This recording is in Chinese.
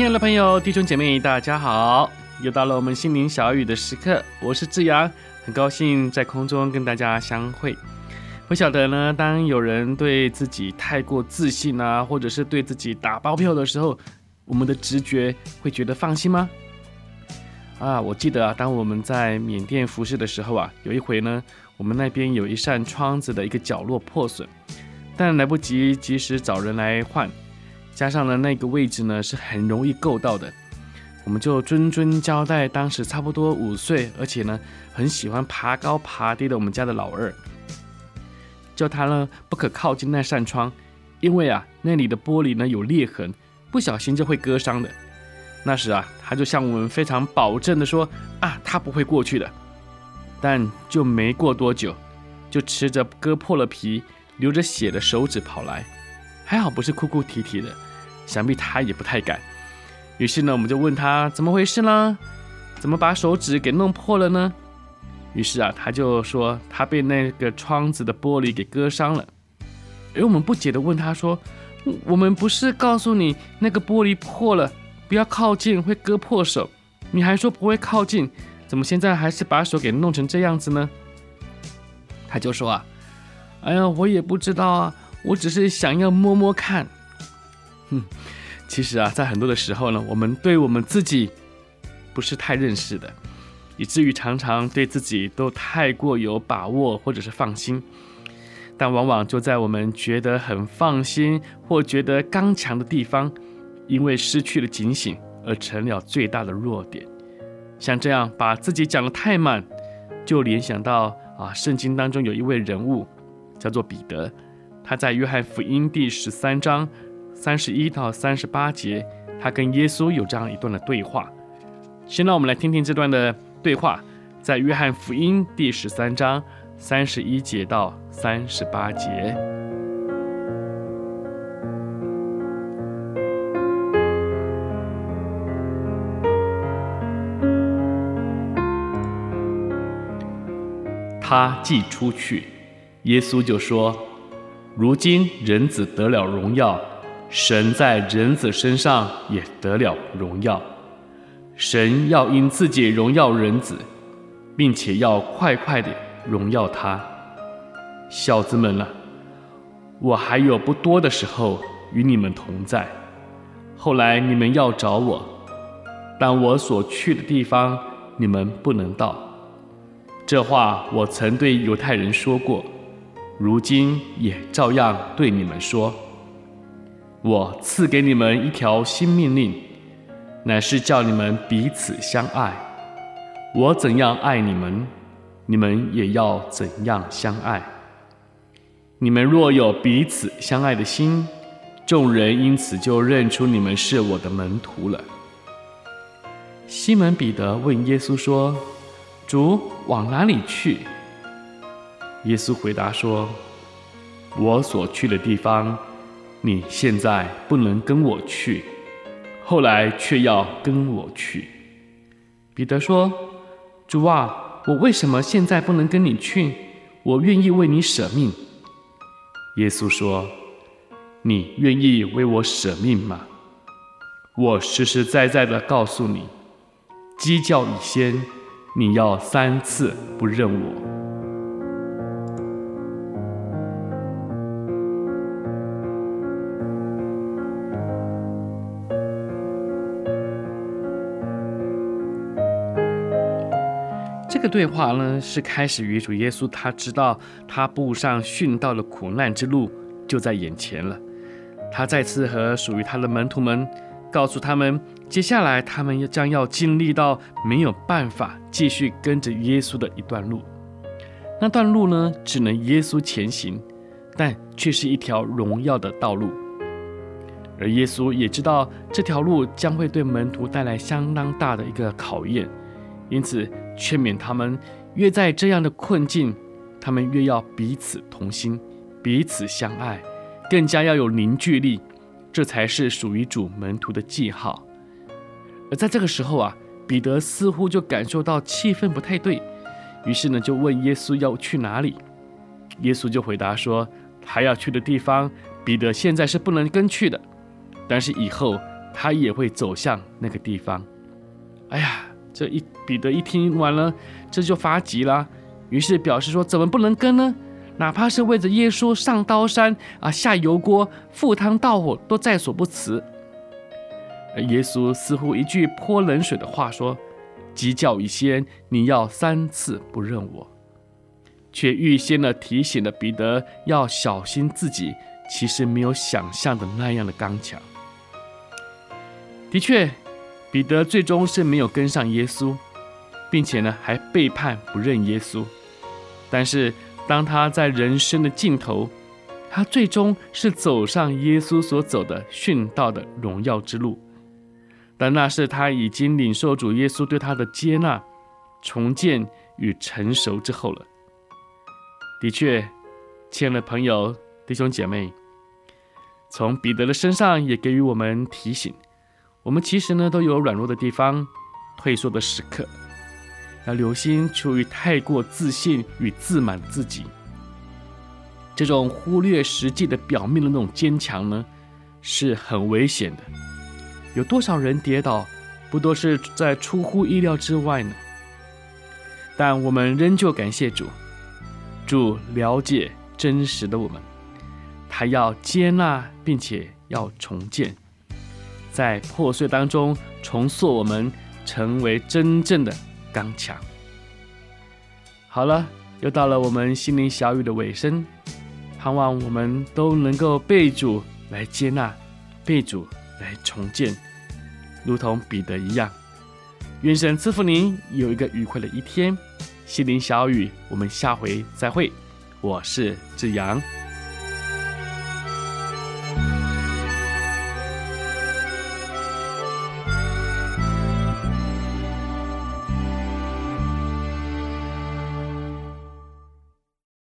亲爱的朋友、弟兄姐妹，大家好！又到了我们心灵小语的时刻，我是志阳。很高兴在空中跟大家相会。不晓得呢，当有人对自己太过自信啊，或者是对自己打包票的时候，我们的直觉会觉得放心吗？啊，我记得啊，当我们在缅甸服侍的时候啊，有一回呢，我们那边有一扇窗子的一个角落破损，但来不及及时找人来换，加上呢那个位置呢是很容易够到的。我们就谆谆交代当时差不多五岁，而且呢很喜欢爬高爬低的我们家的老二，叫他呢不可靠近那扇窗，因为啊那里的玻璃呢有裂痕，不小心就会割伤的。那时啊他就向我们非常保证的说啊他不会过去的，但就没过多久，就持着割破了皮、流着血的手指跑来，还好不是哭哭啼啼的，想必他也不太敢。于是呢，我们就问他怎么回事呢？怎么把手指给弄破了呢？于是啊，他就说他被那个窗子的玻璃给割伤了。而我们不解地问他说：“我们不是告诉你那个玻璃破了，不要靠近，会割破手？你还说不会靠近，怎么现在还是把手给弄成这样子呢？”他就说啊：“哎呀，我也不知道啊，我只是想要摸摸看。”哼。其实啊，在很多的时候呢，我们对我们自己不是太认识的，以至于常常对自己都太过有把握或者是放心，但往往就在我们觉得很放心或觉得刚强的地方，因为失去了警醒而成了最大的弱点。像这样把自己讲得太满，就联想到啊，圣经当中有一位人物叫做彼得，他在约翰福音第十三章。三十一到三十八节，他跟耶稣有这样一段的对话。先让我们来听听这段的对话，在约翰福音第十三章三十一节到三十八节。他既出去，耶稣就说：“如今人子得了荣耀。”神在人子身上也得了荣耀，神要因自己荣耀人子，并且要快快地荣耀他。小子们啊，我还有不多的时候与你们同在，后来你们要找我，但我所去的地方你们不能到。这话我曾对犹太人说过，如今也照样对你们说。我赐给你们一条新命令，乃是叫你们彼此相爱。我怎样爱你们，你们也要怎样相爱。你们若有彼此相爱的心，众人因此就认出你们是我的门徒了。西门彼得问耶稣说：“主，往哪里去？”耶稣回答说：“我所去的地方。”你现在不能跟我去，后来却要跟我去。彼得说：“主啊，我为什么现在不能跟你去？我愿意为你舍命。”耶稣说：“你愿意为我舍命吗？我实实在在的告诉你，鸡叫以先，你要三次不认我。”这个对话呢，是开始于主耶稣，他知道他步上殉道的苦难之路就在眼前了。他再次和属于他的门徒们，告诉他们，接下来他们将要经历到没有办法继续跟着耶稣的一段路。那段路呢，只能耶稣前行，但却是一条荣耀的道路。而耶稣也知道这条路将会对门徒带来相当大的一个考验，因此劝勉他们，越在这样的困境，他们越要彼此同心，彼此相爱，更加要有凝聚力，这才是属于主门徒的记号。而在这个时候啊，彼得似乎就感受到气氛不太对，于是呢就问耶稣要去哪里。耶稣就回答说，他要去的地方，彼得现在是不能跟去的。但是以后他也会走向那个地方。哎呀，这一彼得一听完了，这就发急了，于是表示说：怎么不能跟呢？哪怕是为着耶稣上刀山啊，下油锅，赴汤蹈火，都在所不辞。而耶稣似乎一句泼冷水的话说：鸡叫以先，你要三次不认我，却预先的提醒了彼得要小心自己，其实没有想象的那样的刚强。的确，彼得最终是没有跟上耶稣，并且呢还背叛不认耶稣。但是当他在人生的尽头，他最终是走上耶稣所走的殉道的荣耀之路。但那是他已经领受主耶稣对他的接纳、重建与成熟之后了。的确，亲爱的朋友、弟兄姐妹，从彼得的身上也给予我们提醒。我们其实呢都有软弱的地方，退缩的时刻，要留心出于太过自信与自满自己，这种忽略实际的表面的那种坚强呢，是很危险的。有多少人跌倒，不都是在出乎意料之外呢？但我们仍旧感谢主，主了解真实的我们，他要接纳并且要重建。在破碎当中重塑我们，成为真正的刚强。好了，又到了我们心灵小雨的尾声，盼望我们都能够被主来接纳，被主来重建，如同彼得一样。愿神赐福您有一个愉快的一天。心灵小雨，我们下回再会。我是志阳。